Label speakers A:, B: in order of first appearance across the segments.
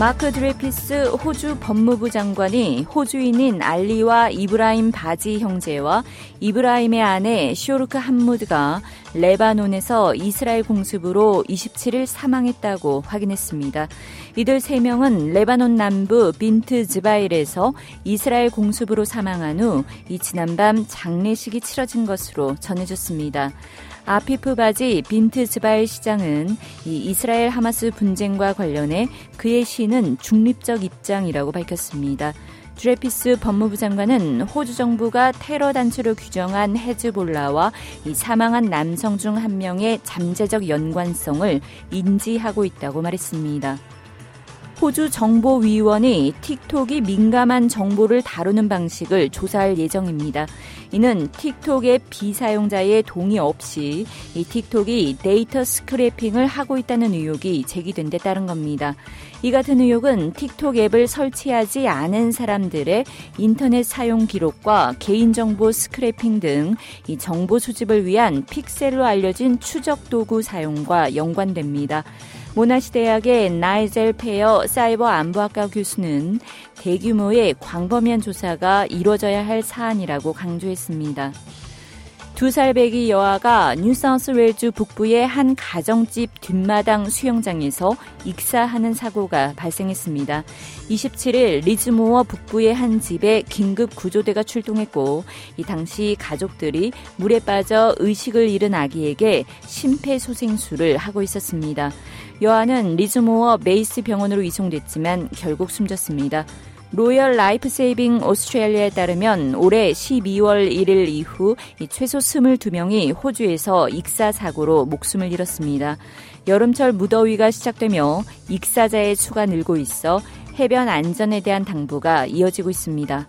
A: 마크 드레퓌스 호주 법무부 장관이 호주인인 알리와 이브라임 바지 형제와 이브라임의 아내 쇼르크 함무드가 레바논에서 이스라엘 공습으로 27일 사망했다고 확인했습니다. 이들 3명은 레바논 남부 빈트 즈바일에서 이스라엘 공습으로 사망한 후 이 지난밤 장례식이 치러진 것으로 전해졌습니다. 아피프 바지 빈트 즈바일 시장은 이 이스라엘 하마스 분쟁과 관련해 그의 시는 중립적 입장이라고 밝혔습니다. 드레피스 법무부 장관은 호주 정부가 테러 단체로 규정한 헤즈볼라와 이 사망한 남성 중 한 명의 잠재적 연관성을 인지하고 있다고 말했습니다. 호주 정보위원이 틱톡이 민감한 정보를 다루는 방식을 조사할 예정입니다. 이는 틱톡의 비사용자의 동의 없이 이 틱톡이 데이터 scraping을 하고 있다는 의혹이 제기된 데 따른 겁니다. 이 같은 의혹은 틱톡 앱을 설치하지 않은 사람들의 인터넷 사용 기록과 개인정보 scraping 등 이 정보 수집을 위한 픽셀로 알려진 추적 도구 사용과 연관됩니다. 모나시 대학의 나이젤 페어 사이버 안보학과 교수는 대규모의 광범위한 조사가 이루어져야 할 사안이라고 강조했습니다. 두 살 배기 여아가 뉴사우스웨일주 북부의 한 가정집 뒷마당 수영장에서 익사하는 사고가 발생했습니다. 27일 리즈모어 북부의 한 집에 긴급 구조대가 출동했고 이 당시 가족들이 물에 빠져 의식을 잃은 아기에게 심폐소생술을 하고 있었습니다. 여아는 리즈모어 베이스 병원으로 이송됐지만 결국 숨졌습니다. 로열 라이프 세이빙 오스트레일리아에 따르면 올해 12월 1일 이후 최소 22명이 호주에서 익사 사고로 목숨을 잃었습니다. 여름철 무더위가 시작되며 익사자의 수가 늘고 있어 해변 안전에 대한 당부가 이어지고 있습니다.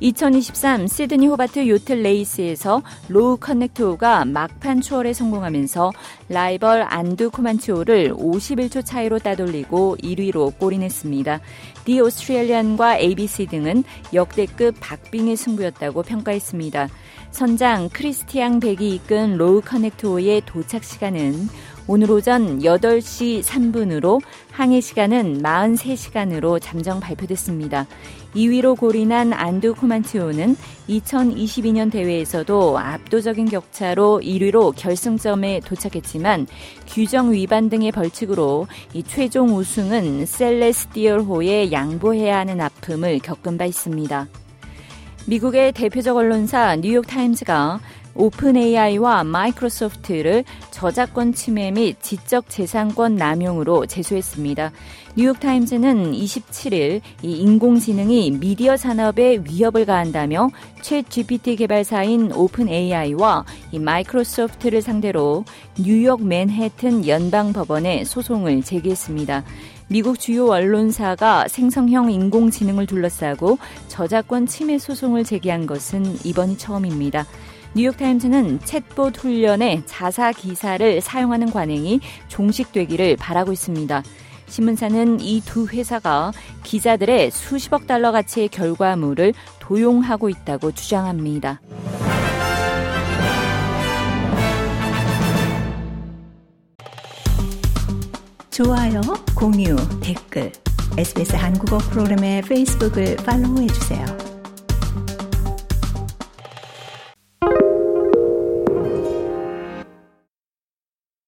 A: 2023 시드니 호바트 요트 레이스에서 로우 커넥트호가 막판 추월에 성공하면서 라이벌 안두 코만치호를 51초 차이로 따돌리고 1위로 골인했습니다. 디 오스트레일리안과 ABC 등은 역대급 박빙의 승부였다고 평가했습니다. 선장 크리스티앙 백이 이끈 로우 커넥트호의 도착 시간은 오늘 오전 8시 3분으로 항해 시간은 43시간으로 잠정 발표됐습니다. 2위로 골인한 안두 코만치호는 2022년 대회에서도 압도적인 격차로 1위로 결승점에 도착했지만 규정 위반 등의 벌칙으로 이 최종 우승은 셀레스티얼호에 양보해야 하는 아픔을 겪은 바 있습니다. 미국의 대표적 언론사 뉴욕타임즈가 오픈 AI와 마이크로소프트를 저작권 침해 및 지적 재산권 남용으로 제소했습니다. 뉴욕타임즈는 27일 이 인공지능이 미디어 산업에 위협을 가한다며 챗GPT 개발사인 오픈 AI와 이 마이크로소프트를 상대로 뉴욕 맨해튼 연방법원에 소송을 제기했습니다. 미국 주요 언론사가 생성형 인공지능을 둘러싸고 저작권 침해 소송을 제기한 것은 이번이 처음입니다. 뉴욕타임즈는 챗봇 훈련에 자사 기사를 사용하는 관행이 종식되기를 바라고 있습니다. 신문사는 이 두 회사가 기자들의 수십억 달러 가치의 결과물을 도용하고 있다고 주장합니다.
B: 좋아요, 공유, 댓글, SBS 한국어 프로그램의 페이스북을 팔로우해 주세요.